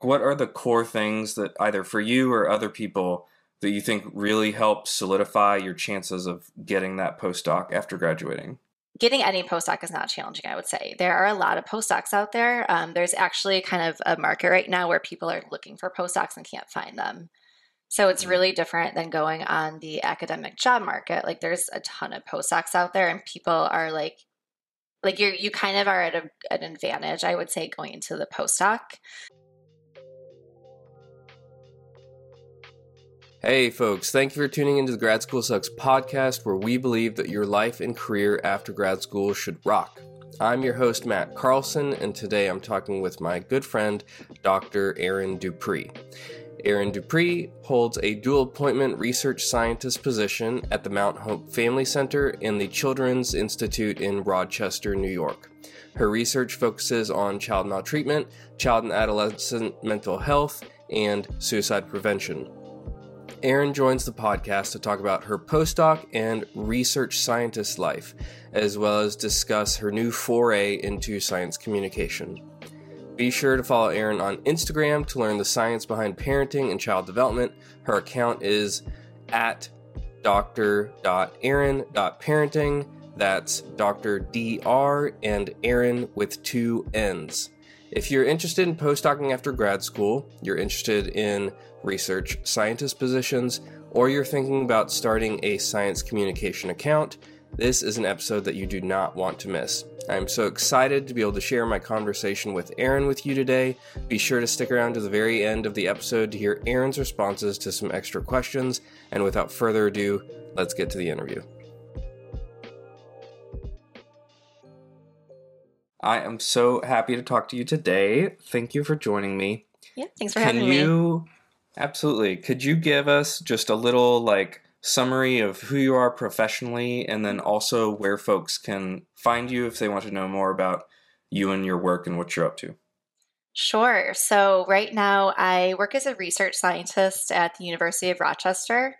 what are the core things that either for you or other people that you think really help solidify your chances of getting that postdoc after graduating? Getting any postdoc is not challenging, I would say. There are a lot of postdocs out there. Um, there's actually kind of a market right now where people are looking for postdocs and can't find them. So it's mm. really different than going on the academic job market. Like there's a ton of postdocs out there, and people are like, like you're you kind of are at a, an advantage, I would say, going into the postdoc. Hey, folks, thank you for tuning into the Grad School Sucks podcast, where we believe that your life and career after grad school should rock. I'm your host, Matt Carlson, and today I'm talking with my good friend, Dr. Erinn Duprey. Erinn Duprey holds a dual appointment research scientist position at the Mount Hope Family Center and the Children's Institute in Rochester, New York. Her research focuses on child maltreatment, child and adolescent mental health, and suicide prevention. Erinn joins the podcast to talk about her postdoc and research scientist life, as well as discuss her new foray into science communication. Be sure to follow Erinn on Instagram to learn the science behind parenting and child development. Her account is at dr.erinn.parenting. That's Dr. Dr. and Erinn with two N's. If you're interested in postdocing after grad school, you're interested in research scientist positions, or you're thinking about starting a science communication account, this is an episode that you do not want to miss. I'm so excited to be able to share my conversation with Erinn with you today. Be sure to stick around to the very end of the episode to hear Erinn's responses to some extra questions. And without further ado, let's get to the interview. I am so happy to talk to you today. Thank you for joining me. Yeah, thanks for Can having you, me. Absolutely. Could you give us just a little like summary of who you are professionally and then also where folks can find you if they want to know more about you and your work and what you're up to? Sure. So, right now, I work as a research scientist at the University of Rochester.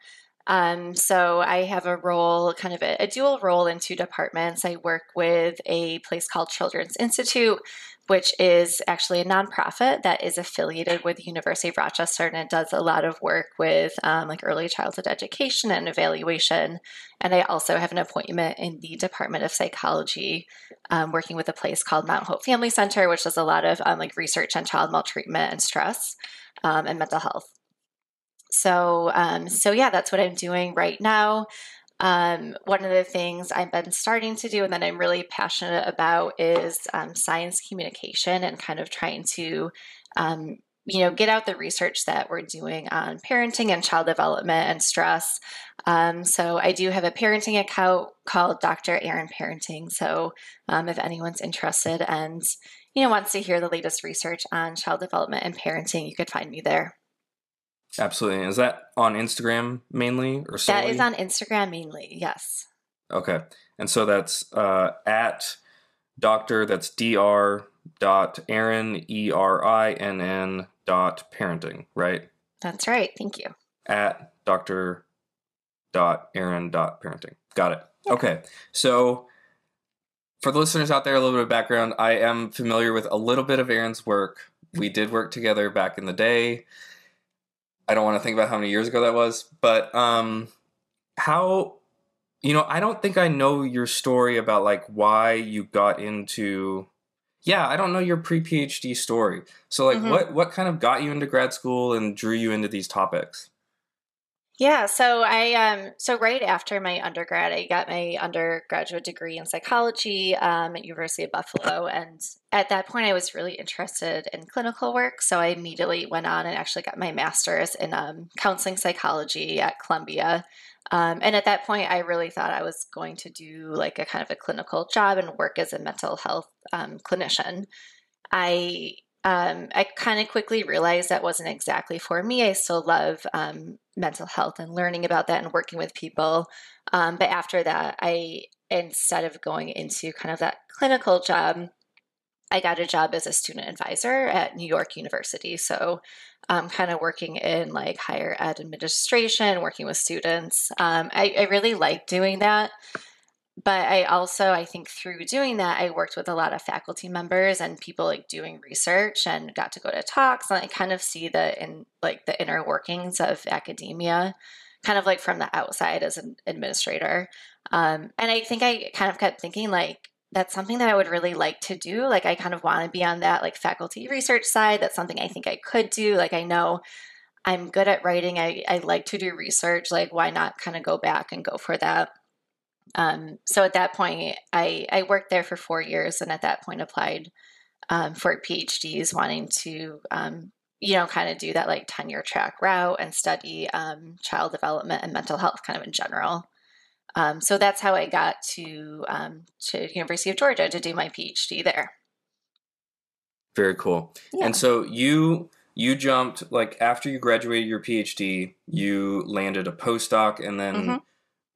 Um, so I have a role, kind of a, a, dual role in two departments. I work with a place called Children's Institute, which is actually a nonprofit that is affiliated with the University of Rochester, and it does a lot of work with um, like early childhood education and evaluation. And I also have an appointment in the Department of Psychology, um, working with a place called Mount Hope Family Center, which does a lot of um, like research on child maltreatment and stress um, and mental health. So, um, so yeah, that's what I'm doing right now. Um, one of the things I've been starting to do and that I'm really passionate about is um, science communication and kind of trying to, um, you know, get out the research that we're doing on parenting and child development and stress. Um, so I do have a parenting account called Dr. Erinn Parenting. So um, if anyone's interested and you know wants to hear the latest research on child development and parenting, you could find me there. Absolutely. Is that on Instagram mainly or solely? That is on Instagram mainly, yes. Okay. And so that's uh, at doctor, that's dr dot Erinn, E R I N N dot parenting, right? That's right. Thank you. At doctor dot Erinn dot parenting. Got it. Yeah. Okay. So for the listeners out there, a little bit of background. I am familiar with a little bit of Erinn's work. We did work together back in the day. I don't want to think about how many years ago that was, but um, how you know, I don't think I know your story about like why you got into yeah, I don't know your pre-PhD story. So like mm-hmm. what what kind of got you into grad school and drew you into these topics? Yeah, so I um so right after my undergrad, I got my undergraduate degree in psychology um, at University of Buffalo, and at that point, I was really interested in clinical work. So I immediately went on and actually got my master's in um, counseling psychology at Columbia. Um, and at that point, I really thought I was going to do like a kind of a clinical job and work as a mental health um, clinician. I um, I kind of quickly realized that wasn't exactly for me. I still love um, mental health and learning about that and working with people. Um, but after that, I, instead of going into kind of that clinical job, I got a job as a student advisor at New York University. So, um, kind of working in like higher ed administration, working with students. Um, I, I really like doing that. But I also, I think through doing that, I worked with a lot of faculty members and people like doing research and got to go to talks and I kind of see the in like the inner workings of academia, kind of like from the outside as an administrator. Um, and I think I kind of kept thinking like that's something that I would really like to do. Like I kind of want to be on that like faculty research side. That's something I think I could do. Like I know I'm good at writing. I, I like to do research. Like why not kind of go back and go for that? Um, so at that point, I, I worked there for four years and at that point applied um, for PhDs, wanting to, um, you know, kind of do that like tenure track route and study um, child development and mental health kind of in general. Um, so that's how I got to um, to University of Georgia to do my PhD there. Very cool. Yeah. And so you you jumped like after you graduated your PhD, you landed a postdoc and then mm-hmm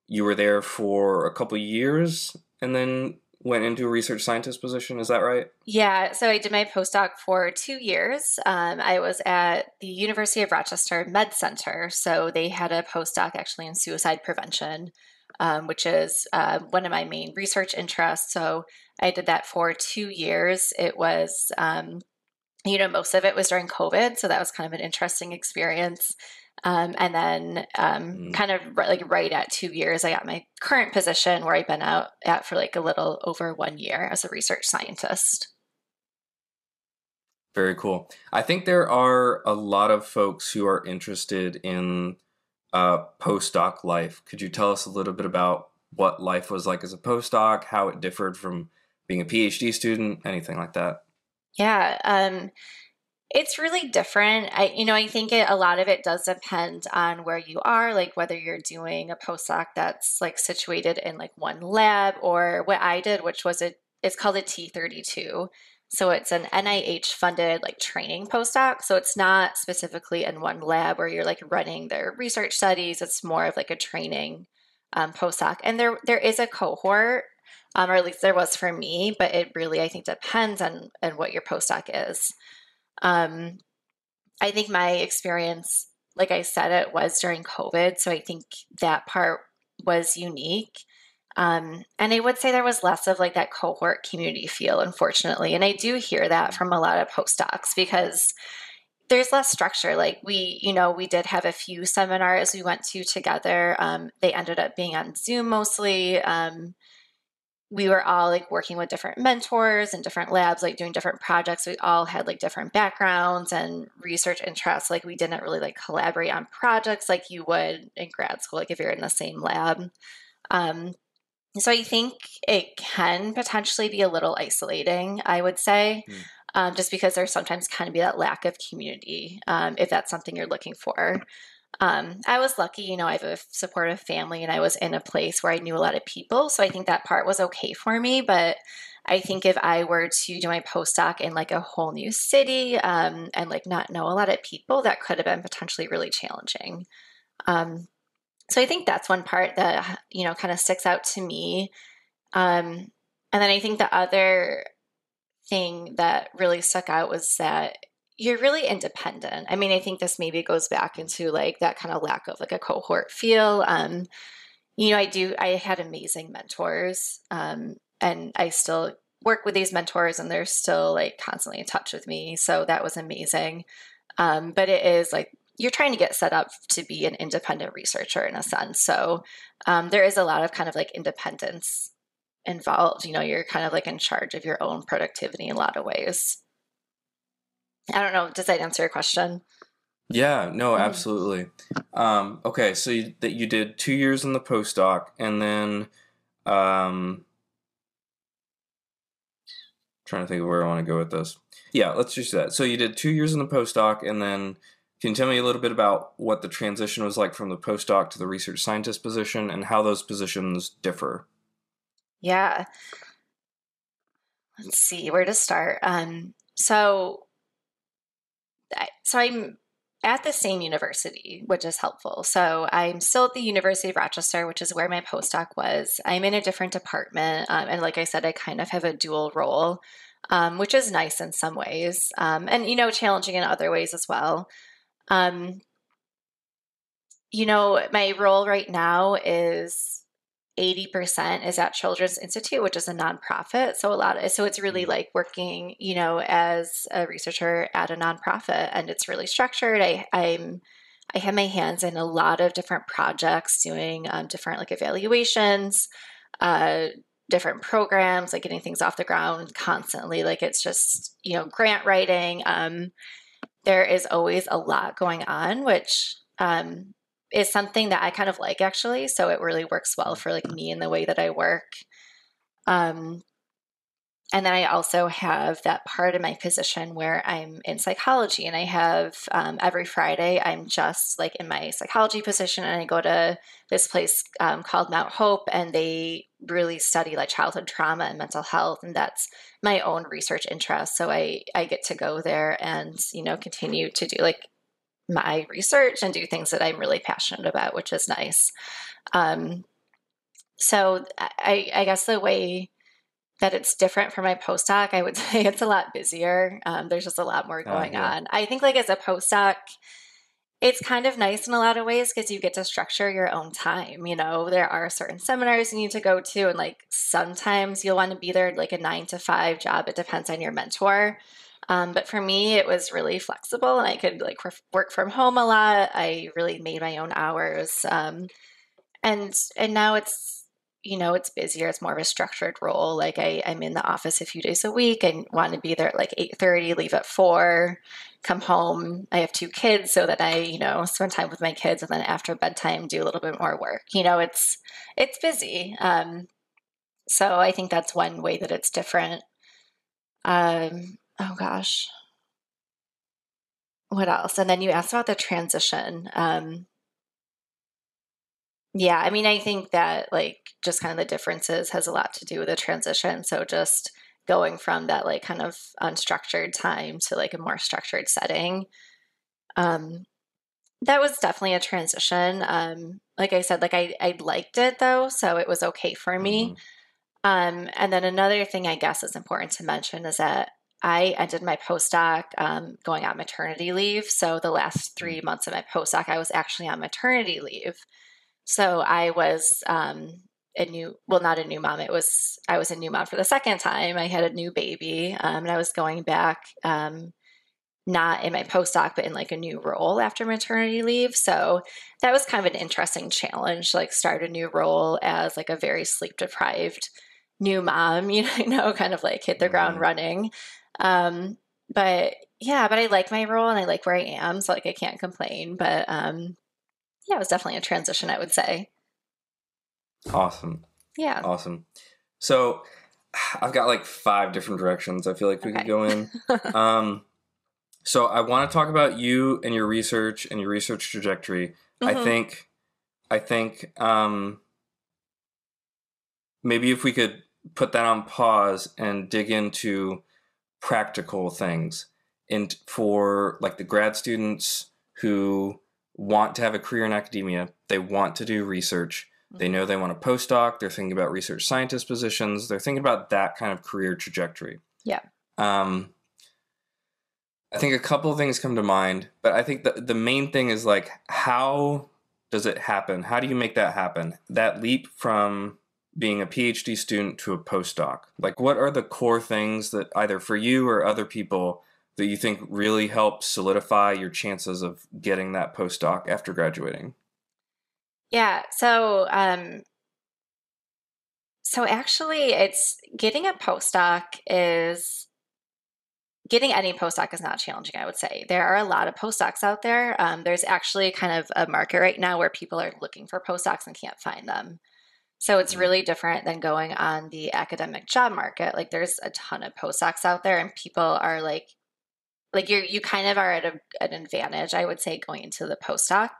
you were there for a couple years and then went into a research scientist position. Is that right? Yeah. So I did my postdoc for two years. Um, I was at the University of Rochester Med Center. So they had a postdoc actually in suicide prevention, um, which is uh, one of my main research interests. So I did that for two years. It was, um, you know, most of it was during COVID. So that was kind of an interesting experience. Um, and then um, mm. kind of like right at two years, I got my current position where I've been out at for like a little over one year as a research scientist. Very cool. I think there are a lot of folks who are interested in uh, postdoc life. Could you tell us a little bit about what life was like as a postdoc, how it differed from being a PhD student, anything like that? Yeah. Um, it's really different. I, you know, I think it, a lot of it does depend on where you are, like whether you're doing a postdoc that's like situated in like one lab or what I did, which was a, it's called a T32. So it's an NIH funded like training postdoc. So it's not specifically in one lab where you're like running their research studies. It's more of like a training um, postdoc. And there there is a cohort, um, or at least there was for me, but it really I think depends on, on what your postdoc is. Um, I think my experience, like I said, it was during COVID. So I think that part was unique. Um, and I would say there was less of like that cohort community feel, unfortunately. And I do hear that from a lot of postdocs because there's less structure. Like we, you know, we did have a few seminars we went to together. Um, they ended up being on Zoom mostly. Um, we were all like working with different mentors and different labs, like doing different projects. We all had like different backgrounds and research interests. Like we didn't really like collaborate on projects like you would in grad school, like if you're in the same lab. Um, so I think it can potentially be a little isolating, I would say, mm. um, just because there's sometimes kind of be that lack of community um, if that's something you're looking for. Um, I was lucky, you know, I have a supportive family and I was in a place where I knew a lot of people. So I think that part was okay for me. But I think if I were to do my postdoc in like a whole new city um, and like not know a lot of people, that could have been potentially really challenging. Um, so I think that's one part that, you know, kind of sticks out to me. Um, and then I think the other thing that really stuck out was that you're really independent. I mean, I think this maybe goes back into like that kind of lack of like a cohort feel. Um, you know, I do, I had amazing mentors, um, and I still work with these mentors and they're still like constantly in touch with me. So that was amazing. Um, but it is like you're trying to get set up to be an independent researcher in a sense. So um, there is a lot of kind of like independence involved. You know, you're kind of like in charge of your own productivity in a lot of ways. I don't know. Does that answer your question? Yeah, no, mm-hmm. absolutely. Um, okay, so you, that you did two years in the postdoc, and then um, trying to think of where I want to go with this. Yeah, let's just do that. So you did two years in the postdoc, and then can you tell me a little bit about what the transition was like from the postdoc to the research scientist position, and how those positions differ? Yeah. Let's see where to start. Um, so so I'm at the same university, which is helpful. So I'm still at the University of Rochester, which is where my postdoc was. I'm in a different department. Um, and like I said, I kind of have a dual role, um, which is nice in some ways um, and, you know, challenging in other ways as well. Um, you know, my role right now is 80% is at Children's Institute, which is a nonprofit. So a lot of, so it's really mm-hmm. like working, you know, as a researcher at a nonprofit and it's really structured. I, I'm, I have my hands in a lot of different projects doing um, different like evaluations, uh, different programs, like getting things off the ground constantly. Like it's just, you know, grant writing. Um, there is always a lot going on, which um, is something that I kind of like actually. So it really works well for like me and the way that I work. Um, and then I also have that part of my position where I'm in psychology, and I have um, every Friday I'm just like in my psychology position, and I go to this place um, called Mount Hope, and they really study like childhood trauma and mental health, and that's my own research interest. So I I get to go there and you know continue to do like my research and do things that I'm really passionate about, which is nice. Um, so I, I guess the way that it's different for my postdoc, I would say it's a lot busier. Um, there's just a lot more oh, going uh, yeah. on. I think like as a postdoc, it's kind of nice in a lot of ways because you get to structure your own time. You know, there are certain seminars you need to go to, and like sometimes you'll want to be there like a nine to five job. It depends on your mentor. Um, but for me, it was really flexible and I could like work from home a lot. I really made my own hours. Um, and, and now it's, you know, it's busier. It's more of a structured role. Like I, I'm in the office a few days a week and want to be there at like 8.30, leave at four, come home. I have two kids so that I, you know, spend time with my kids and then after bedtime do a little bit more work. You know, it's, it's busy. Um, so I think that's one way that it's different. Um, oh gosh what else and then you asked about the transition um yeah i mean i think that like just kind of the differences has a lot to do with the transition so just going from that like kind of unstructured time to like a more structured setting um that was definitely a transition um like i said like i i liked it though so it was okay for me mm-hmm. um and then another thing i guess is important to mention is that I ended my postdoc um, going on maternity leave. So the last three mm. months of my postdoc, I was actually on maternity leave. So I was um, a new, well, not a new mom. It was I was a new mom for the second time. I had a new baby, um, and I was going back, um, not in my postdoc, but in like a new role after maternity leave. So that was kind of an interesting challenge. Like start a new role as like a very sleep deprived new mom. You know, kind of like hit the ground mm-hmm. running. Um, but yeah, but I like my role and I like where I am, so like I can't complain. But um, yeah, it was definitely a transition, I would say. Awesome. Yeah. Awesome. So I've got like five different directions I feel like we okay. could go in. um, so I want to talk about you and your research and your research trajectory. Mm-hmm. I think, I think um, maybe if we could put that on pause and dig into practical things. And for like the grad students who want to have a career in academia they want to do research. They know they want a postdoc. They're thinking about research scientist positions. They're thinking about that kind of career trajectory. Yeah. Um, i think a couple of things come to mind but i think the, the main thing is like how does it happen? How do you make that happen? That leap from being a PhD student to a postdoc? Like, what are the core things that either for you or other people that you think really help solidify your chances of getting that postdoc after graduating? Yeah. So, um, so actually, it's getting a postdoc is getting any postdoc is not challenging. I would say there are a lot of postdocs out there. Um, there's actually kind of a market right now where people are looking for postdocs and can't find them. So it's really different than going on the academic job market. Like there's a ton of postdocs out there and people are like like you you kind of are at a, an advantage, I would say, going into the postdoc.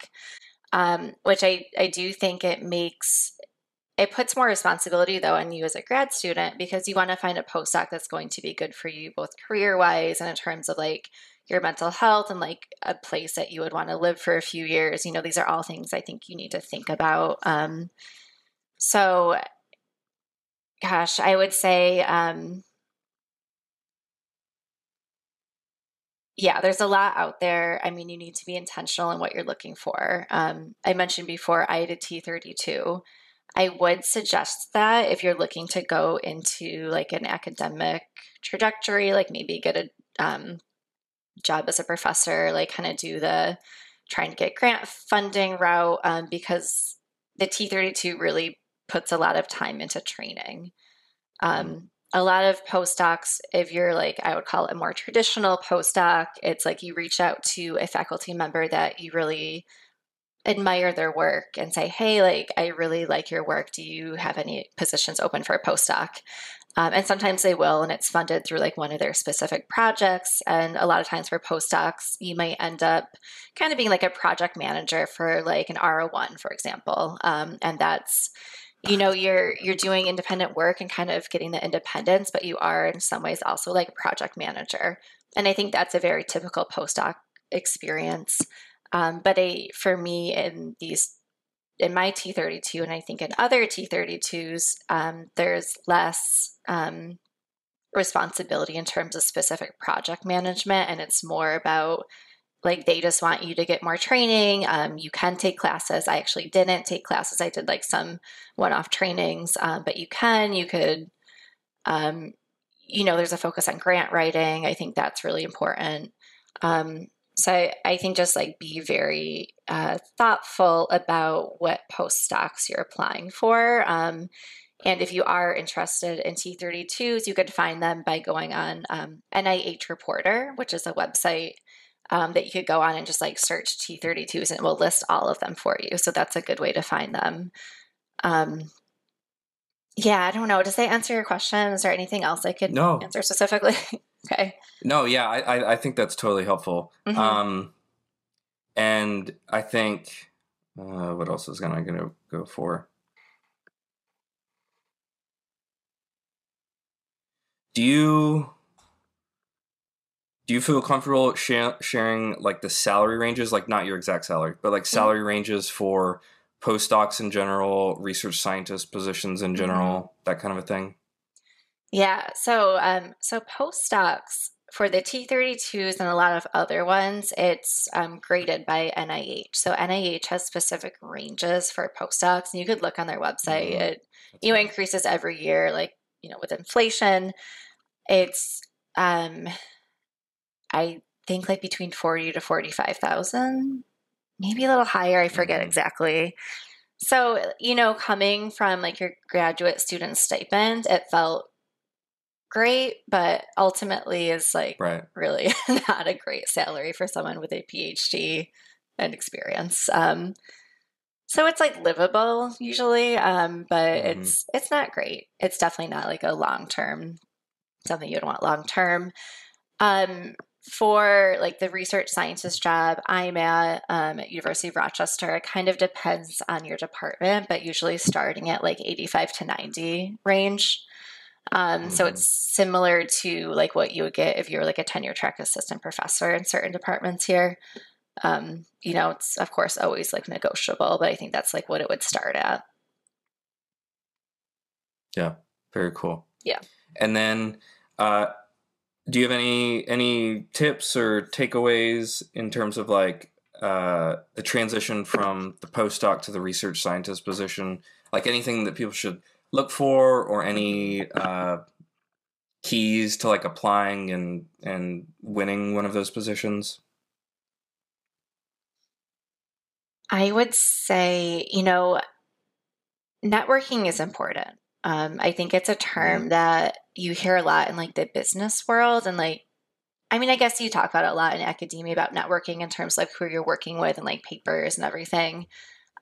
Um, which I, I do think it makes it puts more responsibility though on you as a grad student because you want to find a postdoc that's going to be good for you both career wise and in terms of like your mental health and like a place that you would want to live for a few years. You know, these are all things I think you need to think about. Um, so, gosh, I would say, um, yeah, there's a lot out there. I mean, you need to be intentional in what you're looking for. Um, I mentioned before, I had a T32. I would suggest that if you're looking to go into like an academic trajectory, like maybe get a um, job as a professor, like kind of do the trying to get grant funding route, um, because the T32 really puts a lot of time into training. Um, mm-hmm. a lot of postdocs, if you're like, I would call it a more traditional postdoc, it's like you reach out to a faculty member that you really admire their work and say, hey, like, I really like your work. Do you have any positions open for a postdoc? Um, and sometimes they will, and it's funded through like one of their specific projects. And a lot of times for postdocs, you might end up kind of being like a project manager for like an R01, for example. Um, and that's you know you're you're doing independent work and kind of getting the independence but you are in some ways also like a project manager. And i think that's a very typical postdoc experience. Um, but a, for me, in these, in my T32, and I think in other T32s, um, there's less um, responsibility in terms of specific project management, and it's more about like they just want you to get more training. Um, you can take classes. I actually didn't take classes. I did like some one-off trainings, um, but you can. You could um, you know, there's a focus on grant writing. I think that's really important. Um, so I think just like be very uh, thoughtful about what postdocs you're applying for. Um, and if you are interested in T32s, you could find them by going on um, NIH Reporter, which is a website um, that you could go on and just like search T32s and it will list all of them for you. So that's a good way to find them. Um, yeah, I don't know. Does that answer your question? Is there anything else I could no. answer specifically? Okay. No, yeah, I, I, I think that's totally helpful. Mm-hmm. Um, and I think uh, what else is gonna gonna go for? Do you do you feel comfortable sh- sharing like the salary ranges, like not your exact salary, but like mm-hmm. salary mm-hmm. ranges for postdocs in general, research scientist positions in general, mm-hmm. that kind of a thing? Yeah. So, um, so postdocs for the T32s and a lot of other ones, it's um, graded by NIH. So NIH has specific ranges for postdocs, and you could look on their website. Mm-hmm. It you know increases every year, like you know with inflation. It's um, I think like between forty to forty five thousand, maybe a little higher. I forget mm-hmm. exactly. So you know, coming from like your graduate student stipend, it felt great, but ultimately is like right. really not a great salary for someone with a PhD and experience. Um, so it's like livable usually, um, but mm-hmm. it's it's not great. It's definitely not like a long term something you'd want long term. Um, for like the research scientist job I'm at um, at University of Rochester, it kind of depends on your department, but usually starting at like 85 to 90 range. Um, mm-hmm. So it's similar to like what you would get if you were like a tenure track assistant professor in certain departments here. Um, you know, it's of course always like negotiable, but I think that's like what it would start at. Yeah, very cool. Yeah. And then, uh, do you have any any tips or takeaways in terms of like uh, the transition from the postdoc to the research scientist position? Like anything that people should look for or any uh, keys to like applying and and winning one of those positions? I would say, you know, networking is important. Um, I think it's a term that you hear a lot in like the business world and like I mean, I guess you talk about it a lot in academia about networking in terms of like who you're working with and like papers and everything.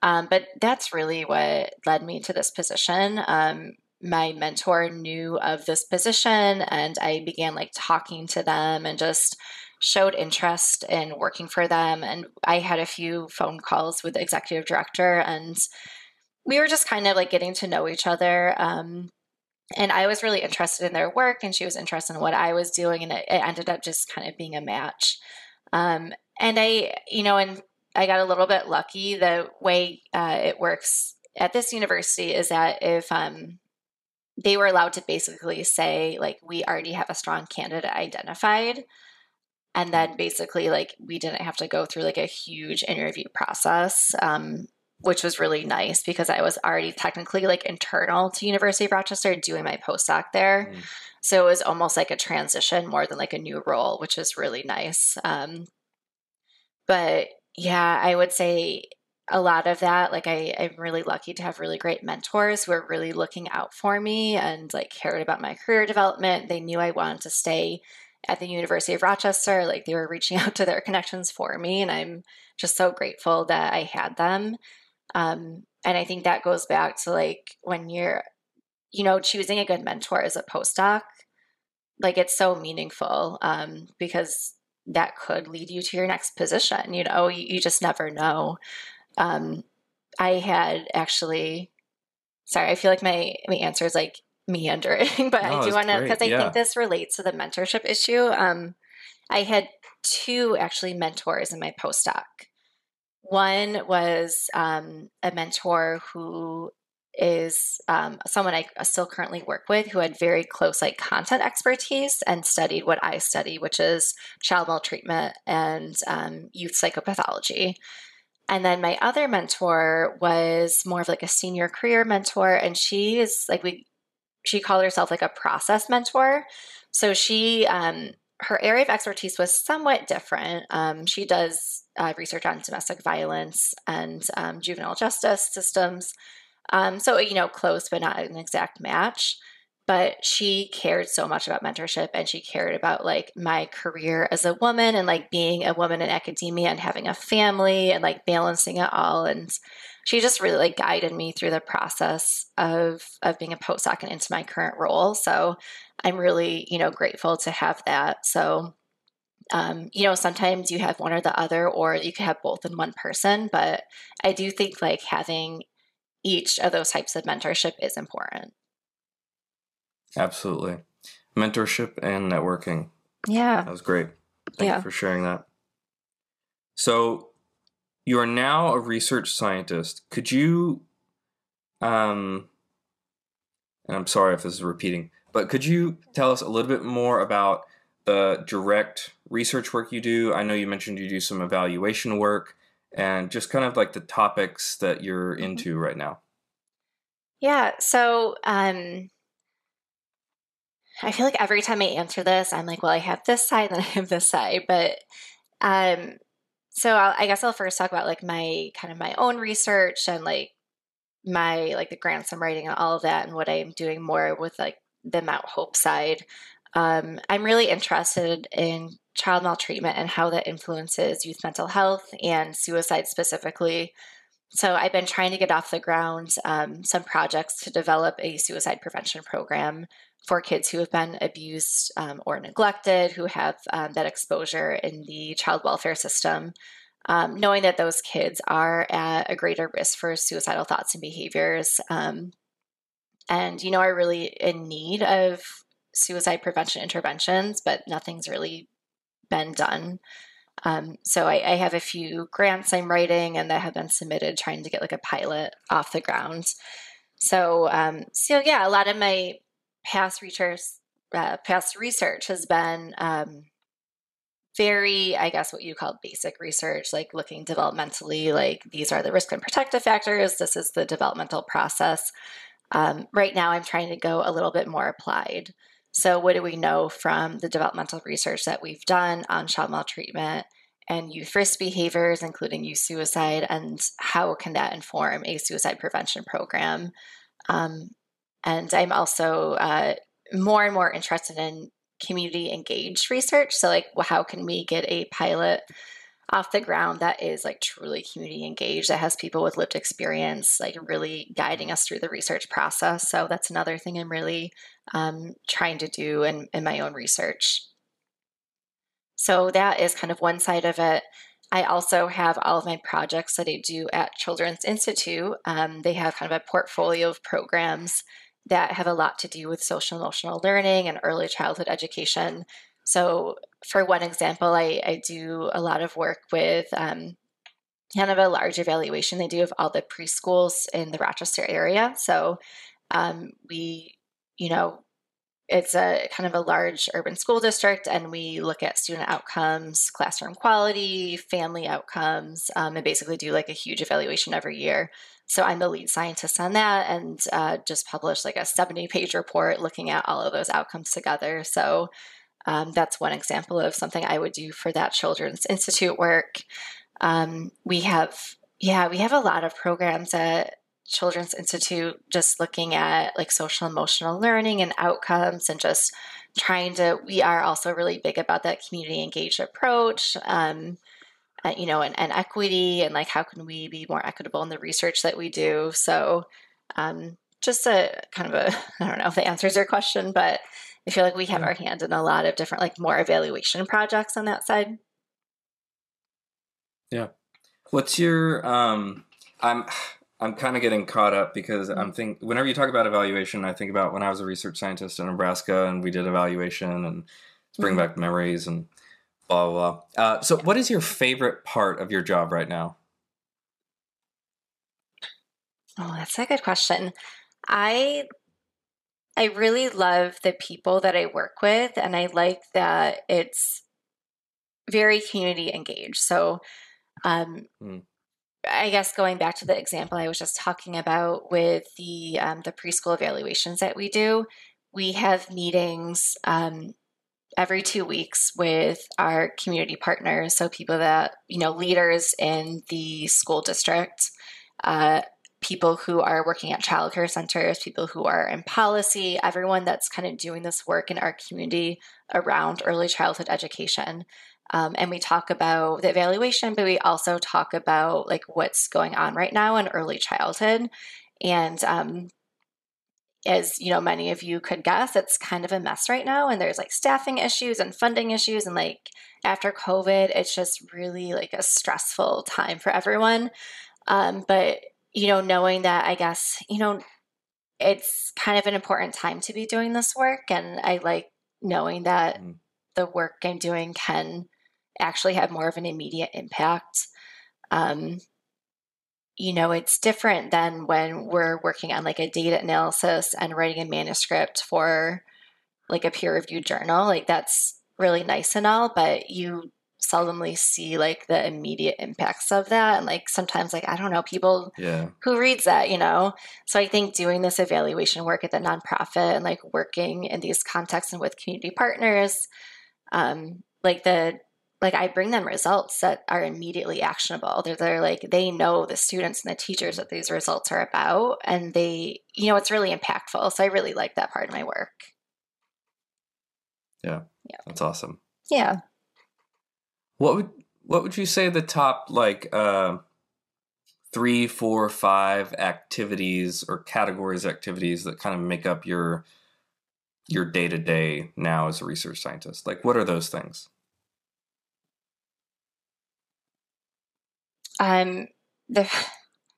Um, but that's really what led me to this position. Um, my mentor knew of this position and I began like talking to them and just showed interest in working for them. And I had a few phone calls with the executive director and we were just kind of like getting to know each other. Um, and I was really interested in their work and she was interested in what I was doing. And it, it ended up just kind of being a match. Um, and I, you know, and I got a little bit lucky. The way uh, it works at this university is that if um, they were allowed to basically say, like, we already have a strong candidate identified, and then basically, like, we didn't have to go through like a huge interview process. Um, which was really nice because I was already technically like internal to University of Rochester doing my postdoc there. Mm. So it was almost like a transition more than like a new role, which is really nice. Um, but yeah, I would say a lot of that, like I, I'm really lucky to have really great mentors who are really looking out for me and like cared about my career development. They knew I wanted to stay at the University of Rochester. Like they were reaching out to their connections for me, and I'm just so grateful that I had them. Um, and I think that goes back to like when you're, you know, choosing a good mentor as a postdoc, like it's so meaningful um, because that could lead you to your next position. You know, you, you just never know. Um, I had actually, sorry, I feel like my my answer is like meandering, but no, I do want to because I yeah. think this relates to the mentorship issue. Um, I had two actually mentors in my postdoc. One was um, a mentor who is um, someone I still currently work with who had very close like content expertise and studied what I study, which is child maltreatment and um, youth psychopathology. And then my other mentor was more of like a senior career mentor, and she is like we she called herself like a process mentor. So she um, her area of expertise was somewhat different. Um, she does uh, research on domestic violence and um, juvenile justice systems. Um, so you know, close but not an exact match. But she cared so much about mentorship and she cared about like my career as a woman and like being a woman in academia and having a family and like balancing it all. And she just really like guided me through the process of of being a postdoc and into my current role. So i'm really you know grateful to have that. So um, you know sometimes you have one or the other or you can have both in one person but i do think like having each of those types of mentorship is important Absolutely. Mentorship and networking. Yeah. That was great. Thank yeah. you for sharing that. So, you are now a research scientist. Could you, um, and I'm sorry if this is repeating, but could you tell us a little bit more about the direct research work you do? I know you mentioned you do some evaluation work and just kind of like the topics that you're mm-hmm. into right now. Yeah. So, um, I feel like every time I answer this, I'm like, well, I have this side, then I have this side. But um, so I'll, I guess I'll first talk about like my kind of my own research and like my like the grants I'm writing and all of that, and what I'm doing more with like the Mount Hope side. Um, I'm really interested in child maltreatment and how that influences youth mental health and suicide specifically. So I've been trying to get off the ground um, some projects to develop a suicide prevention program for kids who have been abused um, or neglected, who have um, that exposure in the child welfare system, um, knowing that those kids are at a greater risk for suicidal thoughts and behaviors, um, and you know are really in need of suicide prevention interventions, but nothing's really been done. Um, so I, I, have a few grants I'm writing and that have been submitted, trying to get like a pilot off the ground. So, um, so yeah, a lot of my past research, uh, past research has been um, very, I guess, what you call basic research, like looking developmentally, like these are the risk and protective factors. This is the developmental process. Um, right now, I'm trying to go a little bit more applied. So, what do we know from the developmental research that we've done on child maltreatment and youth risk behaviors, including youth suicide, and how can that inform a suicide prevention program? Um, and I'm also uh, more and more interested in community engaged research. So, like, well, how can we get a pilot off the ground that is like truly community engaged, that has people with lived experience, like really guiding us through the research process? So, that's another thing I'm really um, trying to do in, in my own research. So, that is kind of one side of it. I also have all of my projects that I do at Children's Institute. Um, they have kind of a portfolio of programs that have a lot to do with social emotional learning and early childhood education. So, for one example, I, I do a lot of work with um, kind of a large evaluation they do of all the preschools in the Rochester area. So, um, we, you know, it's a kind of a large urban school district, and we look at student outcomes, classroom quality, family outcomes, um, and basically do like a huge evaluation every year. So I'm the lead scientist on that, and uh, just published like a 70 page report looking at all of those outcomes together. So um, that's one example of something I would do for that Children's Institute work. Um, we have, yeah, we have a lot of programs at Children's Institute just looking at like social emotional learning and outcomes and just trying to, we are also really big about that community engaged approach. Um, uh, you know, and, and, equity, and like how can we be more equitable in the research that we do. So, um, just a kind of a, I don't know if the answers your question, but I feel like we have our hand in a lot of different, like more evaluation projects on that side. Yeah. What's your, um, I'm, I'm kind of getting caught up because I'm think whenever you talk about evaluation, I think about when I was a research scientist in Nebraska and we did evaluation and bring mm-hmm. back memories and blah blah. blah. Uh, so, what is your favorite part of your job right now? Oh, that's a good question. I I really love the people that I work with, and I like that it's very community engaged. So, um, mm. I guess going back to the example I was just talking about with the um, the preschool evaluations that we do, we have meetings um, every two weeks with our community partners, so people that you know leaders in the school district, uh, people who are working at childcare centers, people who are in policy, everyone that's kind of doing this work in our community around early childhood education. Um, and we talk about the evaluation, but we also talk about like what's going on right now in early childhood. And um, as you know, many of you could guess, it's kind of a mess right now. And there's like staffing issues and funding issues. And like after COVID, it's just really like a stressful time for everyone. Um, but, you know, knowing that, I guess, you know, it's kind of an important time to be doing this work. And I like knowing that mm. the work I'm doing can actually have more of an immediate impact. Um, you know, it's different than when we're working on like a data analysis and writing a manuscript for like a peer reviewed journal. Like that's really nice and all, but you seldomly see like the immediate impacts of that and like sometimes like i don't know people yeah. who reads that you know so i think doing this evaluation work at the nonprofit and like working in these contexts and with community partners um like the like I bring them results that are immediately actionable. They're, they're like they know the students and the teachers that these results are about, and they, you know, it's really impactful. So I really like that part of my work. Yeah, yeah, that's awesome. Yeah. What would what would you say the top like uh, three, four, five activities or categories activities that kind of make up your your day to day now as a research scientist? Like, what are those things? Um, the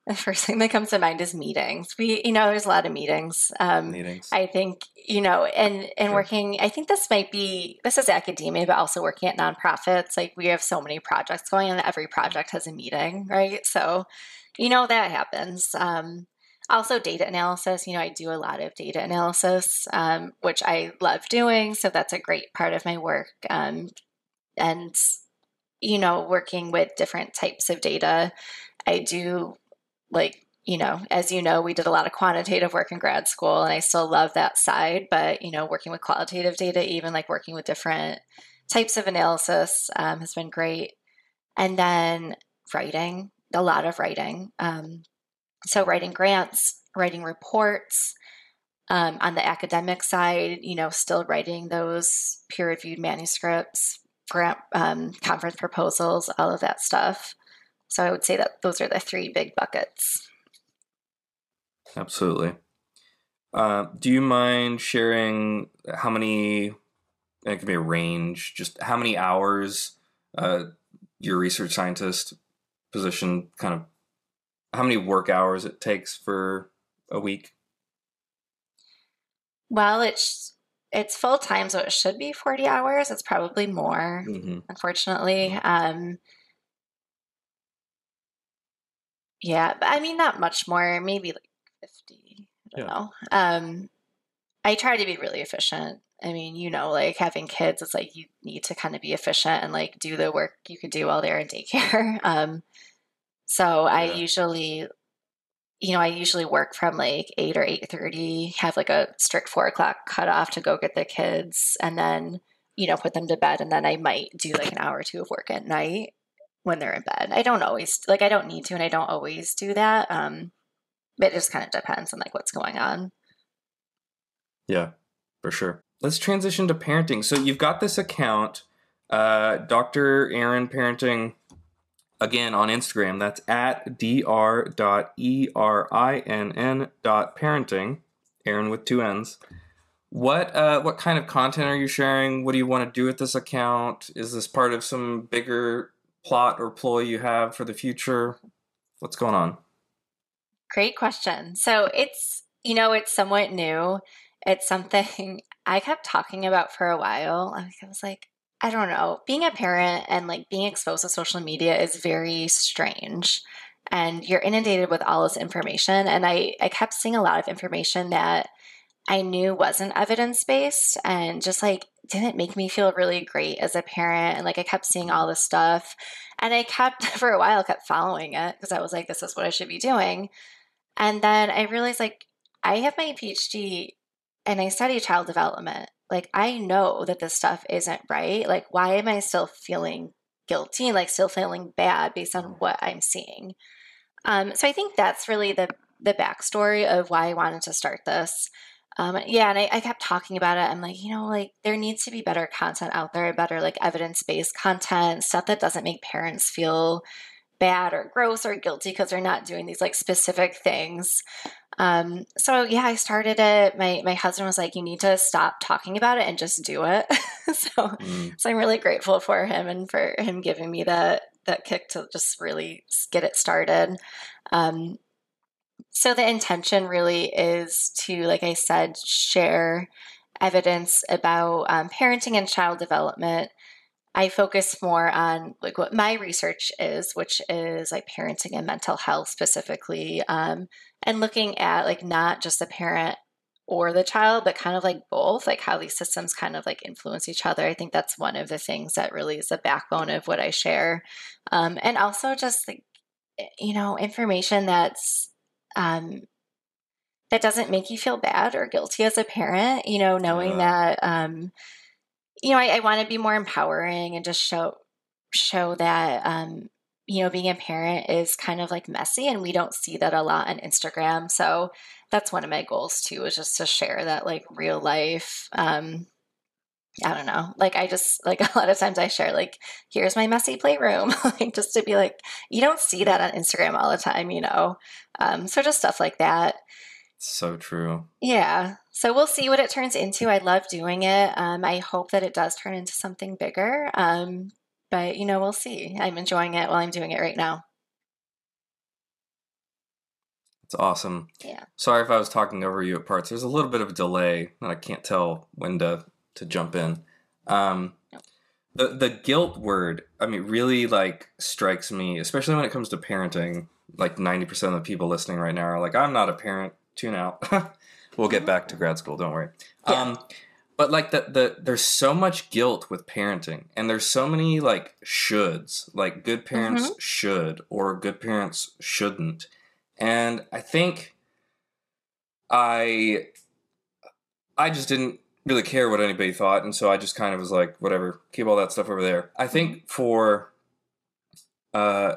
the first thing that comes to mind is meetings. We, you know, there's a lot of meetings. Um, meetings. I think, you know, and and sure. working. I think this might be this is academia, but also working at nonprofits. Like we have so many projects going on. Every project has a meeting, right? So, you know, that happens. Um, also, data analysis. You know, I do a lot of data analysis, um, which I love doing. So that's a great part of my work. Um, and you know, working with different types of data. I do like, you know, as you know, we did a lot of quantitative work in grad school and I still love that side, but, you know, working with qualitative data, even like working with different types of analysis um, has been great. And then writing, a lot of writing. Um, so writing grants, writing reports, um, on the academic side, you know, still writing those peer reviewed manuscripts, grant um, conference proposals, all of that stuff. So I would say that those are the three big buckets. Absolutely. Uh, do you mind sharing how many? It could be a range. Just how many hours uh, your research scientist position kind of how many work hours it takes for a week? Well, it's it's full time, so it should be 40 hours. It's probably more, mm-hmm. unfortunately. Mm-hmm. Um, yeah, but I mean, not much more, maybe like 50. I don't yeah. know. Um, I try to be really efficient. I mean, you know, like having kids, it's like you need to kind of be efficient and like do the work you could do while they're in daycare. Um, so yeah. I usually, you know, I usually work from like eight or eight thirty, have like a strict four o'clock cutoff to go get the kids, and then you know put them to bed, and then I might do like an hour or two of work at night when they're in bed. I don't always like I don't need to, and I don't always do that. Um, but it just kind of depends on like what's going on. Yeah, for sure. Let's transition to parenting. So you've got this account, uh, Dr. Erinn Parenting, again on Instagram. That's at dr.erinn.parenting, Erinn with two N's. What uh, what kind of content are you sharing? What do you want to do with this account? Is this part of some bigger plot or ploy you have for the future? What's going on? Great question. So it's you know it's somewhat new it's something I kept talking about for a while. I was like, I don't know, being a parent and like being exposed to social media is very strange. And you're inundated with all this information. And I, I kept seeing a lot of information that I knew wasn't evidence based and just like didn't make me feel really great as a parent. And like I kept seeing all this stuff. And I kept, for a while, kept following it because I was like, this is what I should be doing. And then I realized like I have my PhD and I study child development, like I know that this stuff isn't right. Like, why am I still feeling guilty like still feeling bad based on what I'm seeing? Um, so I think that's really the the backstory of why I wanted to start this. Um, yeah, and I, I kept talking about it. I'm like, you know, like there needs to be better content out there, better like evidence based content, stuff that doesn't make parents feel bad or gross or guilty because they're not doing these like specific things. Um, so yeah, I started it. My my husband was like, "You need to stop talking about it and just do it." so, mm. so I'm really grateful for him and for him giving me that that kick to just really get it started. Um, so the intention really is to, like I said, share evidence about um, parenting and child development I focus more on like what my research is, which is like parenting and mental health specifically, um, and looking at like not just the parent or the child, but kind of like both, like how these systems kind of like influence each other. I think that's one of the things that really is the backbone of what I share, um, and also just like eh, you know information that's um, that doesn't make you feel bad or guilty as a parent. You know, knowing yeah. that. Um, you know, I, I want to be more empowering and just show show that um, you know being a parent is kind of like messy, and we don't see that a lot on Instagram. So that's one of my goals too, is just to share that like real life. Um, I don't know. Like I just like a lot of times I share like here's my messy playroom, like just to be like you don't see that on Instagram all the time, you know. Um, so just stuff like that. So true. Yeah. So we'll see what it turns into. I love doing it. Um, I hope that it does turn into something bigger. Um, but, you know, we'll see. I'm enjoying it while I'm doing it right now. It's awesome. Yeah. Sorry if I was talking over you at parts. There's a little bit of a delay, and I can't tell when to, to jump in. Um, the the guilt word, I mean, really like strikes me, especially when it comes to parenting. Like 90% of the people listening right now are like, I'm not a parent tune out. we'll get back to grad school. Don't worry. Yeah. Um, but like the the there's so much guilt with parenting, and there's so many like shoulds. Like good parents mm-hmm. should, or good parents shouldn't. And I think I I just didn't really care what anybody thought, and so I just kind of was like, whatever, keep all that stuff over there. I think mm-hmm. for uh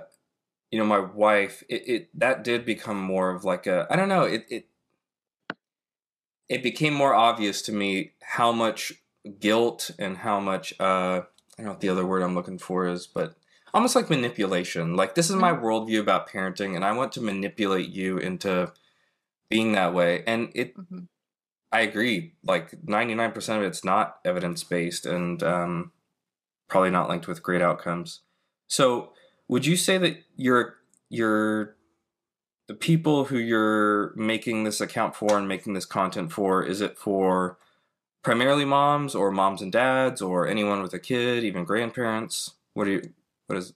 you know my wife it, it that did become more of like a i don't know it, it it became more obvious to me how much guilt and how much uh i don't know what the other word i'm looking for is but almost like manipulation like this is my mm-hmm. worldview about parenting and i want to manipulate you into being that way and it mm-hmm. I agree. Like 99% of it's not evidence based and um probably not linked with great outcomes. So would you say that you're you're the people who you're making this account for and making this content for is it for primarily moms or moms and dads or anyone with a kid even grandparents? What do you what is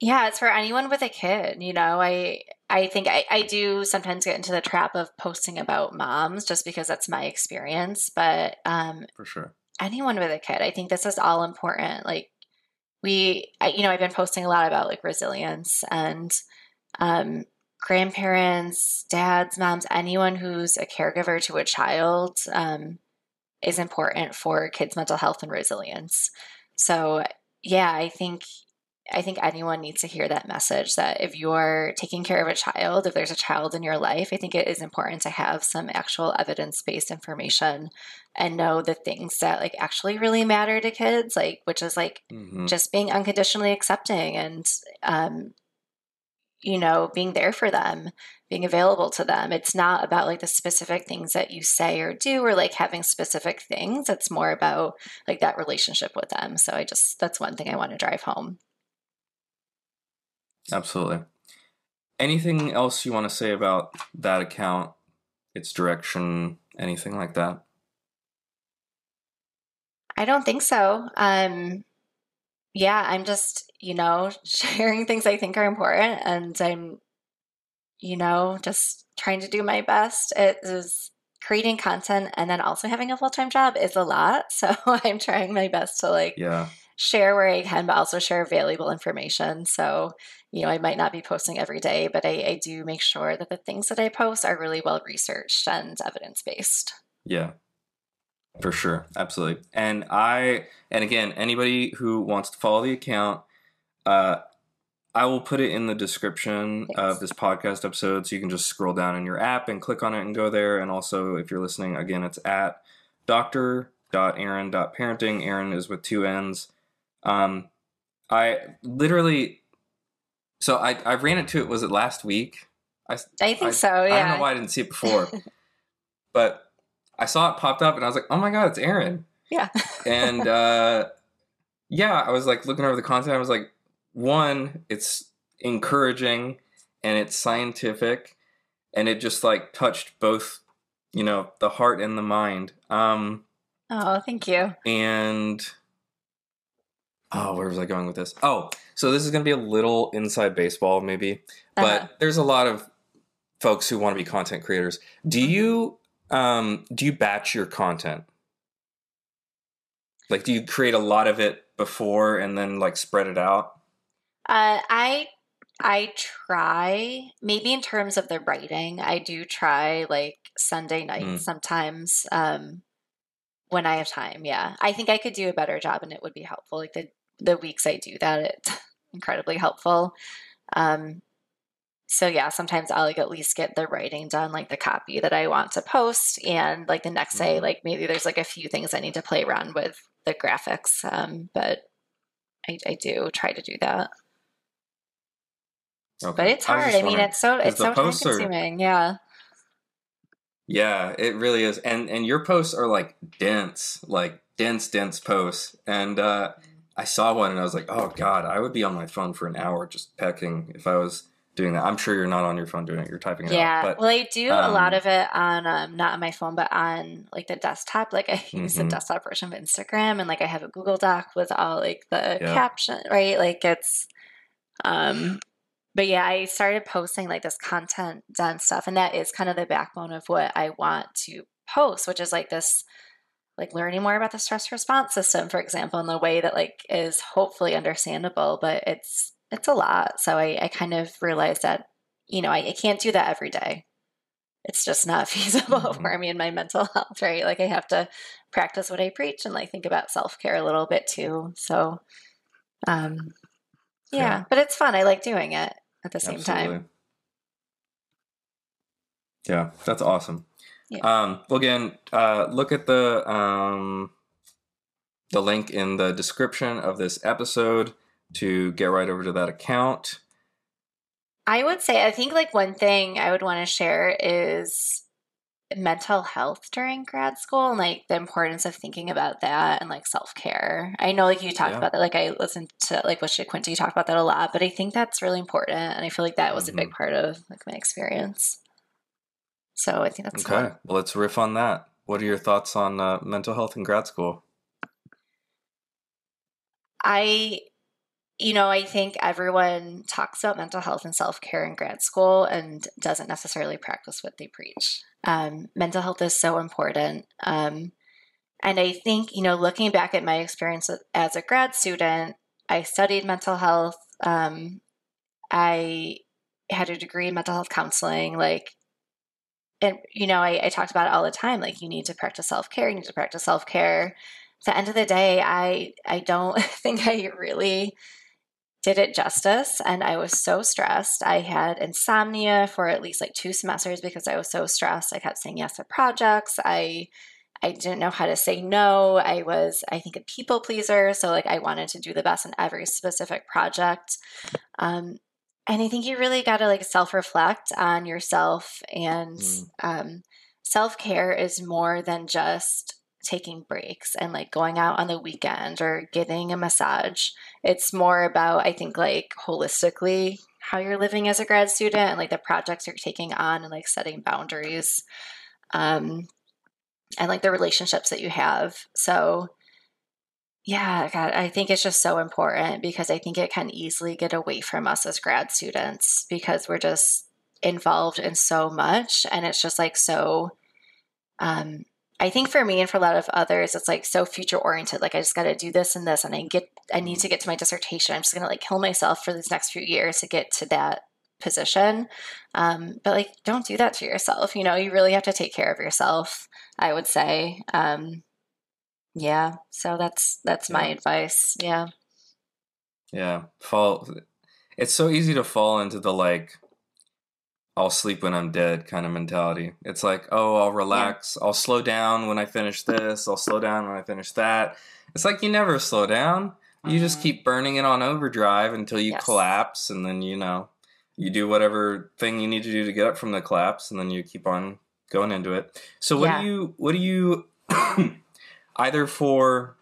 yeah it's for anyone with a kid you know i I think I, I do sometimes get into the trap of posting about moms just because that's my experience. But um, For sure. anyone with a kid, I think this is all important. Like we, I, you know, I've been posting a lot about like resilience and um, grandparents, dads, moms, anyone who's a caregiver to a child um, is important for kids' mental health and resilience. So yeah, I think I think anyone needs to hear that message that if you're taking care of a child, if there's a child in your life, I think it is important to have some actual evidence based information and know the things that like actually really matter to kids, like which is like Mhm. just being unconditionally accepting and um you know being there for them being available to them. It's not about like the specific things that you say or do or like having specific things. It's more about like that relationship with them. So i just that's one thing i want to drive home Absolutely. Anything else you want to say about that account, its direction, anything like that? I don't think so. Um, yeah, I'm just, you know, sharing things I think are important and I'm, you know, just trying to do my best. It is creating content and then also having a full time job is a lot. So I'm trying my best to like Yeah. share where I can, but also share valuable information. So, you know, I might not be posting every day, but I, I do make sure that the things that I post are really well researched and evidence based. Yeah. For sure. Absolutely. And I and again, anybody who wants to follow the account, uh I will put it in the description Thanks. of this podcast episode so you can just scroll down in your app and click on it and go there. And also if you're listening, again, it's at doctor.erinn.parenting. Erinn is with two N's. Um I literally so I, I ran into it was it last week? I, I think I- so. Yeah. I don't know why I didn't see it before, but I saw it popped up and I was like, "Oh my god, it's Erinn!" Yeah. And uh, yeah, I was like looking over the content. I was like, one, it's encouraging and it's scientific, and it just like touched both, you know, the heart and the mind. Um, oh, thank you. and oh, where was I going with this? Oh, so this is going to be a little inside baseball, maybe, but Uh-huh. there's a lot of folks who want to be content creators. Do Mm-hmm. you um do you batch your content? Like, do you create a lot of it before and then like spread it out? Uh, I I try maybe in terms of the writing. I do try like Sunday night Mm. sometimes um, when I have time. Yeah, I think I could do a better job, and it would be helpful. Like the the weeks I do that, it's incredibly helpful. Um, so yeah, sometimes I'll like at least get the writing done, like the copy that I want to post, and like the next day, Mhm. like maybe there's like a few things I need to play around with the graphics. Um, but I, I do try to do that. Okay. But it's hard. just I mean, it's so it's so time posts are- consuming. Yeah. Yeah, it really is. And and your posts are like dense, like dense, dense posts. And uh I saw one and I was like, oh god, I would be on my phone for an hour just pecking if I was doing that. I'm sure you're not on your phone doing it, you're typing it Yeah. out. But well, I do a lot um, of it on um, not on my phone, but on like the desktop. Like I use the Mhm. desktop version of Instagram, and like I have a Google Doc with all like the Yeah. caption, right? Like it's, um, but yeah, I started posting like this content done stuff, and that is kind of the backbone of what I want to post, which is like this like learning more about the stress response system for example in the way that like is hopefully understandable but it's it's a lot. So i, I kind of realized that you know I, I can't do that every day. It's just not feasible Mhm. for me and my mental health right? Like i have to practice what i preach and like think about self-care a little bit too. So um yeah, Yeah. but it's fun. I like doing it at the same time. Yeah, that's awesome. Yeah. Um, well, again, uh, look at the um, the link in the description of this episode to get right over to that account. I would say, I think like one thing I would want to share is mental health during grad school and like the importance of thinking about that and like self care. I know like you talked Yeah. about that, like I listened to like with Quinty, you talked about that a lot, but I think that's really important. And I feel like that was a big Mm-hmm. part of like my experience. So I think that's Okay, fun. well, let's riff on that. What are your thoughts on uh, mental health in grad school? I you know, I think everyone talks about mental health and self care in grad school and doesn't necessarily practice what they preach. Um, mental health is so important. Um, and I think, you know, looking back at my experience as a grad student, I studied mental health. Um, I had a degree in mental health counseling. Like, and, you know, I, I talked about it all the time. Like, you need to practice self care, you need to practice self care. At the end of the day, I, I don't think I really did it justice and I was so stressed. I had insomnia for at least like two semesters because I was so stressed. I kept saying yes to projects. I I didn't know how to say no. I was, I think, a people pleaser. So, like, I wanted to do the best in every specific project. Um, and I think you really got to like self reflect on yourself. And mm. um, self care is more than just taking breaks and like going out on the weekend or getting a massage. It's more about, I think, like holistically how you're living as a grad student and like the projects you're taking on and like setting boundaries um, and like the relationships that you have. So, yeah, God, I think it's just so important because I think it can easily get away from us as grad students because we're just involved in so much and it's just like so um I think for me and for a lot of others, it's like so future oriented. Like I just got to do this and this, and I get I need to get to my dissertation. I'm just gonna like kill myself for these next few years to get to that position. Um, but like, don't do that to yourself. You know, you really have to take care of yourself. I would say. Um, yeah. So that's that's my advice. Yeah. Yeah. Fall. It's so easy to fall into the like I'll sleep when I'm dead kind of mentality. It's like, oh, I'll relax. Yeah. I'll slow down when I finish this. I'll slow down when I finish that. It's like you never slow down. You mm-hmm. just keep burning it on overdrive until you yes. collapse, and then you know you do whatever thing you need to do to get up from the collapse, and then you keep on going into it. So what yeah. do you what do you either for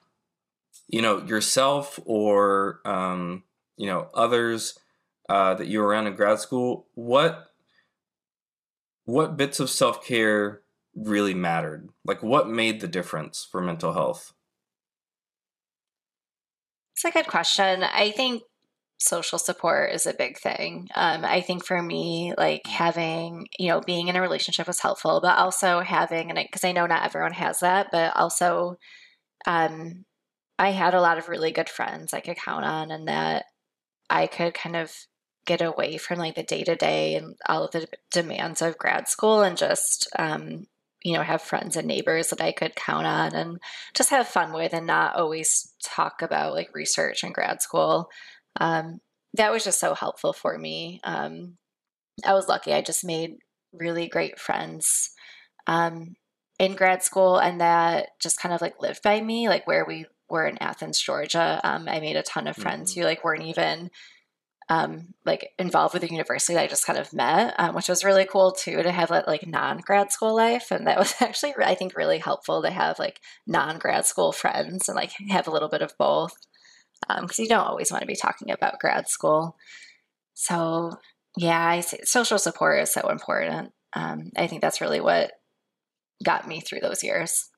you know yourself or um, you know others uh, that you were around in grad school? What what bits of self care really mattered? Like, what made the difference for mental health? It's a good question. I think social support is a big thing. Um, I think for me, like having, you know, being in a relationship was helpful, but also having, and because I, I, know not everyone has that, but also, um, I had a lot of really good friends I could count on, and that I could kind of get away from like the day to day and all of the demands of grad school and just um, you know have friends and neighbors that I could count on and just have fun with and not always talk about like research and grad school. Um, that was just so helpful for me. Um, I was lucky; I just made really great friends um, in grad school, and that just kind of like lived by me. Like where we were in Athens, Georgia, um, I made a ton of friends mm-hmm. who like weren't even um, like involved with the university that I just kind of met, um, which was really cool too to have like non grad school life, and that was actually I think really helpful to have like non grad school friends and like have a little bit of both because um, you don't always want to be talking about grad school. So yeah, I say social support is so important. Um, I think that's really what got me through those years.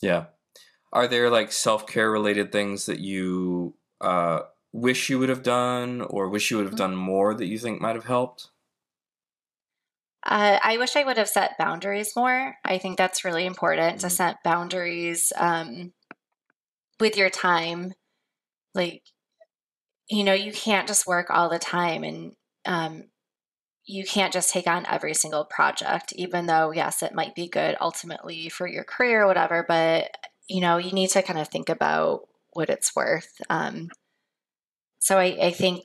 Yeah. Are there like self care related things that you uh, wish you would have done or wish you would have mm-hmm. done more that you think might have helped? Uh, I wish I would have set boundaries more. I think that's really important mm-hmm. to set boundaries um, with your time. Like, you know, you can't just work all the time and um, you can't just take on every single project, even though, yes, it might be good ultimately for your career or whatever. But, you know, you need to kind of think about what it's worth. Um, so I, I think,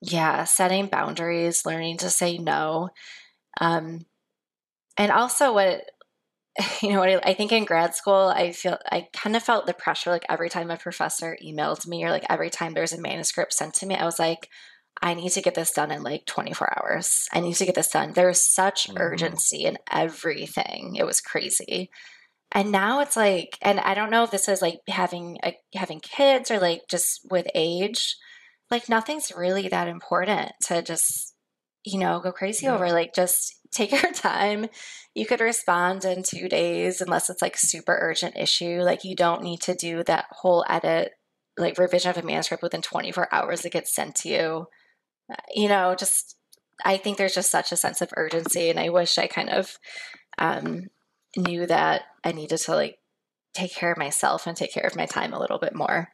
yeah, setting boundaries, learning to say no. Um, and also what, you know what I, I think in grad school i feel i kind of felt the pressure like every time a professor emailed me or like every time there's a manuscript sent to me i was like i need to get this done in like 24 hours. I need to get this done. There's such mm-hmm. urgency in everything. It was crazy. And now it's like and i don't know if this is like having a, having kids or like just with age like nothing's really that important to just you know go crazy yeah. over like just take your time. You could respond in two days unless it's like super urgent issue. Like you don't need to do that whole edit like revision of a manuscript within 24 hours it gets sent to you. You know just i think there's just such a sense of urgency and i wish i kind of um, knew that i needed to like take care of myself and take care of my time a little bit more.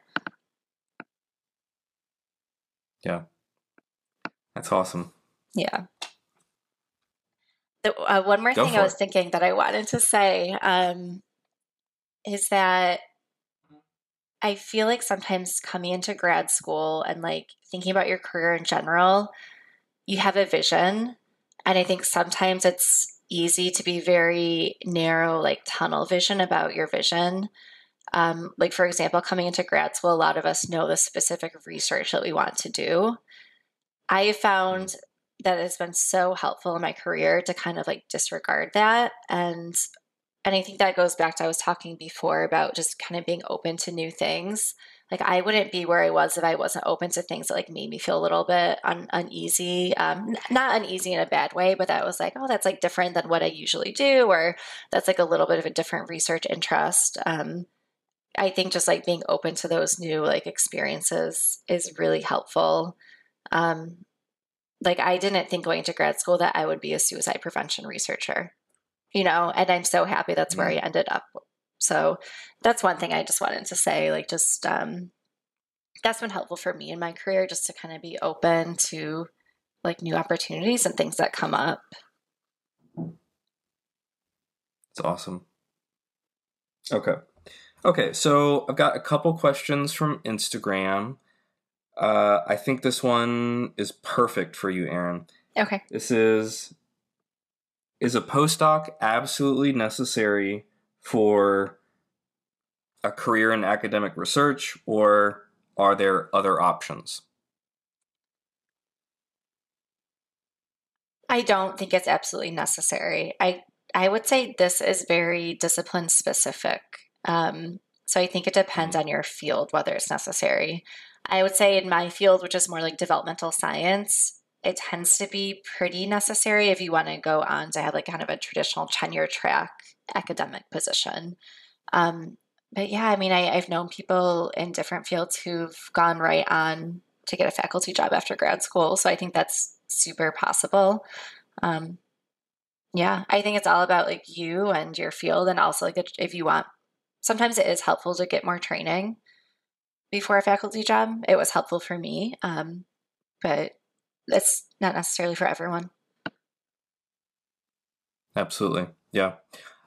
Yeah. That's awesome yeah the, uh, one more Go thing i was it. thinking that i wanted to say um, is that I feel like sometimes coming into grad school and like thinking about your career in general, you have a vision. And I think sometimes it's easy to be very narrow, like tunnel vision about your vision. Um, like, for example, coming into grad school, a lot of us know the specific research that we want to do. I have found that it's been so helpful in my career to kind of like disregard that and and I think that goes back to I was talking before about just kind of being open to new things. Like I wouldn't be where I was if I wasn't open to things that like made me feel a little bit un- uneasy. Um, not uneasy in a bad way, but that was like, oh, that's like different than what I usually do, or that's like a little bit of a different research interest. Um, I think just like being open to those new like experiences is really helpful. Um, like I didn't think going to grad school that I would be a suicide prevention researcher you know, and I'm so happy that's where I ended up. So that's one thing I just wanted to say. Like, just um, that's been helpful for me in my career, just to kind of be open to like new opportunities and things that come up. It's awesome. Okay. Okay, so I've got a couple questions from Instagram. Uh, I think this one is perfect for you, Erinn. Okay. This is Is a postdoc absolutely necessary for a career in academic research, or are there other options? I don't think it's absolutely necessary. I I would say this is very discipline specific. Um, so I think it depends on your field whether it's necessary. I would say in my field, which is more like developmental science, it tends to be pretty necessary if you want to go on to have like kind of a traditional tenure track academic position. Um, but yeah, I mean, I, I've known people in different fields who've gone right on to get a faculty job after grad school. So I think that's super possible. Um, yeah, I think it's all about like you and your field, and also like if you want. Sometimes it is helpful to get more training before a faculty job. It was helpful for me, um, but it's not necessarily for everyone. Absolutely. Yeah.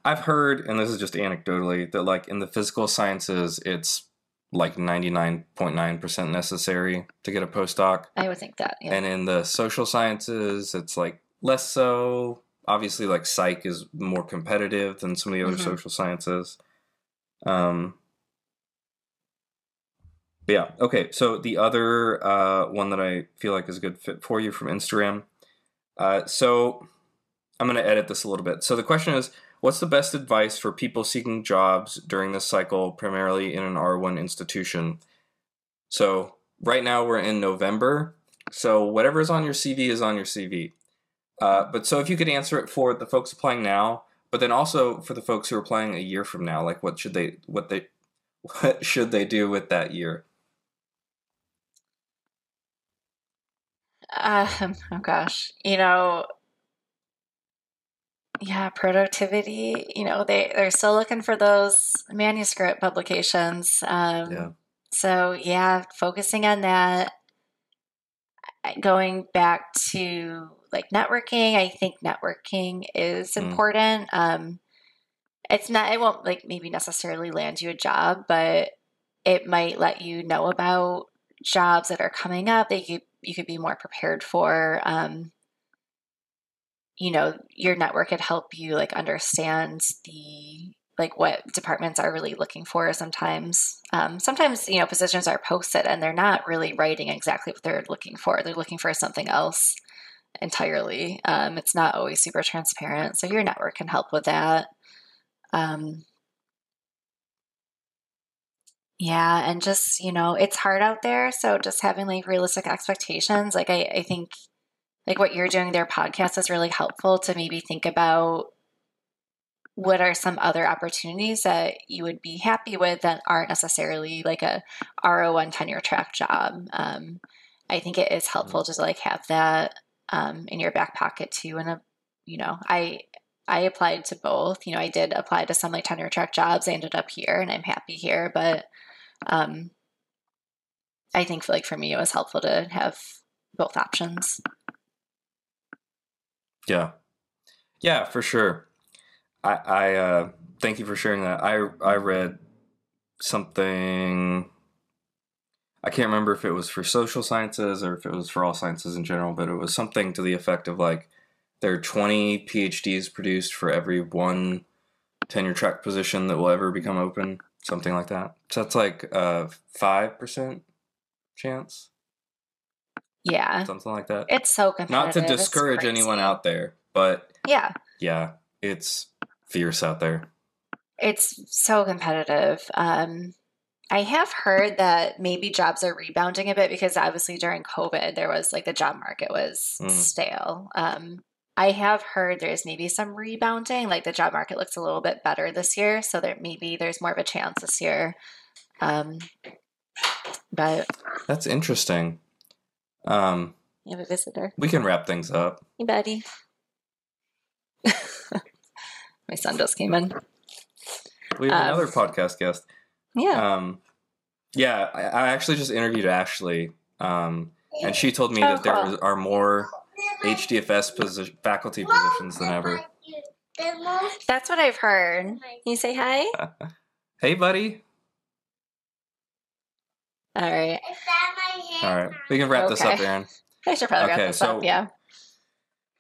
I've heard, and this is just anecdotally, that like in the physical sciences, it's like 99.9% necessary to get a postdoc. I would think that. Yeah. And in the social sciences, it's like less so. Obviously, like psych is more competitive than some of the other Mhm. social sciences. Um, yeah, okay. So the other uh, one that I feel like is a good fit for you from Instagram. Uh, so I'm going to edit this a little bit. So the question is What's the best advice for people seeking jobs during this cycle, primarily in an R1 institution? So right now we're in November. So whatever is on your CV is on your CV. Uh, but so if you could answer it for the folks applying now, but then also for the folks who are applying a year from now, like what should they what they what should they do with that year? Um, oh gosh, you know, yeah, productivity. You know, they they're still looking for those manuscript publications. Um, Yeah. So yeah, focusing on that. Going back to like networking, I think networking is Mm. important. Um, it's not. It won't like maybe necessarily land you a job, but it might let you know about jobs that are coming up that you you could be more prepared for. Um, you know, your network could help you like understand the like what departments are really looking for sometimes. Um, sometimes, you know, positions are posted and they're not really writing exactly what they're looking for. They're looking for something else entirely. Um, it's not always super transparent. So your network can help with that. Um, yeah, and just, you know, it's hard out there. So just having like realistic expectations, like I, I think like what you're doing their podcast is really helpful to maybe think about what are some other opportunities that you would be happy with that aren't necessarily like a RO1 tenure track job. Um, I think it is helpful to like have that um, in your back pocket too. And a, you know, I I applied to both. You know, I did apply to some like tenure track jobs. I ended up here, and I'm happy here. But um, I think like for me, it was helpful to have both options. Yeah, yeah, for sure. I, I uh, thank you for sharing that. I I read something. I can't remember if it was for social sciences or if it was for all sciences in general, but it was something to the effect of like there are 20 PhDs produced for every one tenure track position that will ever become open, something like that. So that's like a 5% chance. Yeah. Something like that. It's so competitive. Not to discourage anyone out there, but yeah. Yeah, it's fierce out there. It's so competitive. Um, I have heard that maybe jobs are rebounding a bit because obviously during COVID there was like the job market was mm. stale. Um, I have heard there's maybe some rebounding, like the job market looks a little bit better this year, so there maybe there's more of a chance this year. Um, but that's interesting. Um, you have a visitor. We can wrap things up. Hey, buddy. My son just came in. We have um, another podcast guest. Yeah. Um, yeah, I, I, actually just interviewed Ashley, um, and she told me oh, that there cool. are more HDFS posi- faculty positions than ever. That's what I've heard. Can you say hi? hey, buddy. All right. All right. We can wrap okay. this up, Erinn. I should probably okay, wrap this so up. Yeah.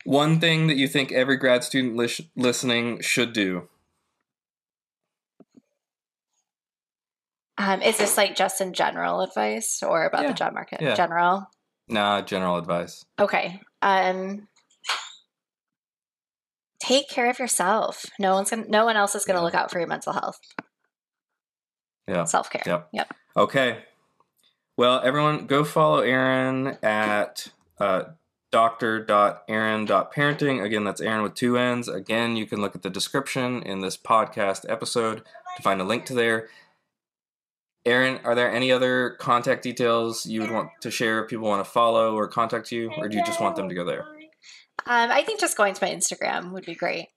One thing that you think every grad student li- listening should do. Um, is this like just in general advice or about yeah. the job market? Yeah. General. Nah, general advice. Okay. Um, take care of yourself. No one's gonna. No one else is gonna yeah. look out for your mental health. Yeah. Self care. Yep. Yep. Okay. Well, everyone, go follow Erinn at uh, dr.erinn.parenting. Again, that's Erinn with two N's. Again, you can look at the description in this podcast episode to find a link to there. Erinn, are there any other contact details you would want to share if people want to follow or contact you, or do you just want them to go there? Um, I think just going to my Instagram would be great.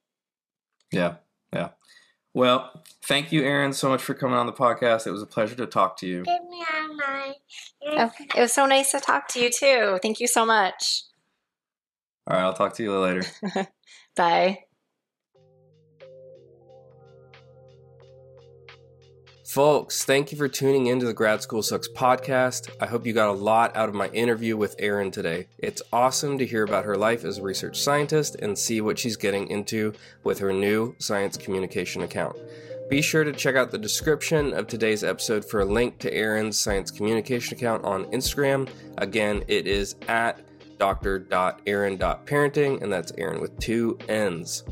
Yeah, yeah. Well, thank you, Erinn, so much for coming on the podcast. It was a pleasure to talk to you. Oh, it was so nice to talk to you too. Thank you so much. All right, I'll talk to you later. Bye. Folks, thank you for tuning in to the Grad School Sucks podcast. I hope you got a lot out of my interview with Erinn today. It's awesome to hear about her life as a research scientist and see what she's getting into with her new science communication account. Be sure to check out the description of today's episode for a link to Erinn's science communication account on Instagram. Again, it is at dr.erinn.parenting, and that's Erinn with two N's.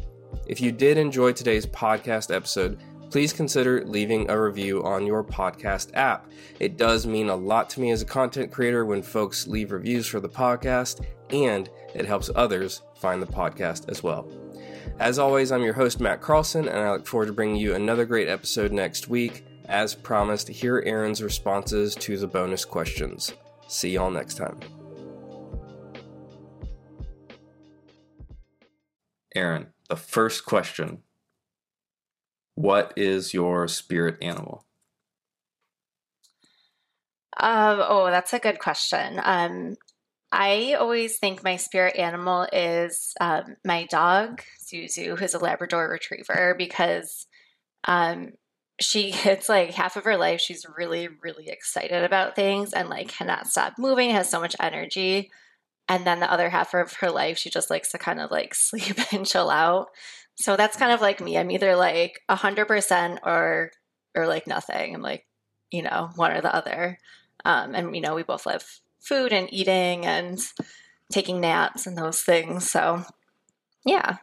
If you did enjoy today's podcast episode, please consider leaving a review on your podcast app. It does mean a lot to me as a content creator when folks leave reviews for the podcast, and it helps others find the podcast as well. As always, I'm your host, Matt Carlson, and I look forward to bringing you another great episode next week. As promised, here are Erinn's responses to the bonus questions. See y'all next time. Erinn, the first question what is your spirit animal? Um, oh, that's a good question. Um, I always think my spirit animal is um, my dog, Zuzu, who's a Labrador retriever, because um, she gets like half of her life, she's really, really excited about things and like cannot stop moving, has so much energy. And then the other half of her life, she just likes to kind of like sleep and chill out. So that's kind of like me. I'm either like a hundred percent or or like nothing. I'm like, you know, one or the other. Um, and you know, we both love food and eating and taking naps and those things. So yeah.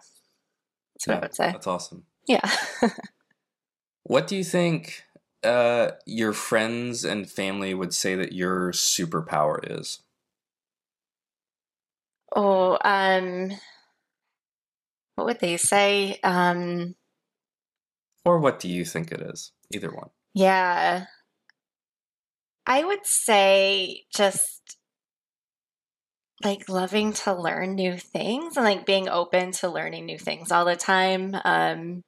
That's what yeah, I would say. That's awesome. Yeah. what do you think uh, your friends and family would say that your superpower is? Oh, um, what would they say? Um, Or what do you think it is? Either one. Yeah. I would say just like loving to learn new things and like being open to learning new things all the time. Um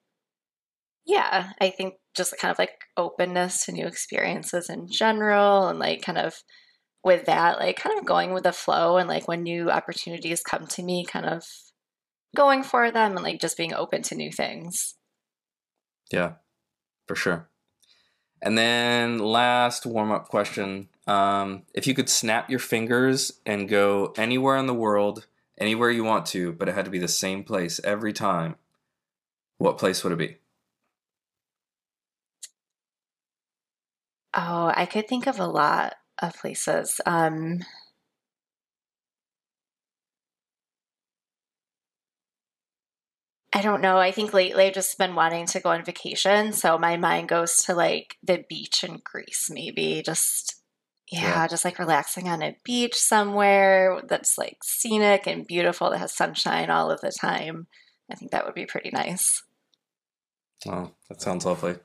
yeah, I think just kind of like openness to new experiences in general and like kind of with that like kind of going with the flow and like when new opportunities come to me kind of going for them and like just being open to new things. Yeah, for sure. And then last warm up question. Um, if you could snap your fingers and go anywhere in the world, anywhere you want to, but it had to be the same place every time, what place would it be? Oh, I could think of a lot of places. Um, I don't know. I think lately I've just been wanting to go on vacation. So my mind goes to like the beach in Greece, maybe. Just, yeah, yeah, just like relaxing on a beach somewhere that's like scenic and beautiful, that has sunshine all of the time. I think that would be pretty nice. Oh, that sounds lovely.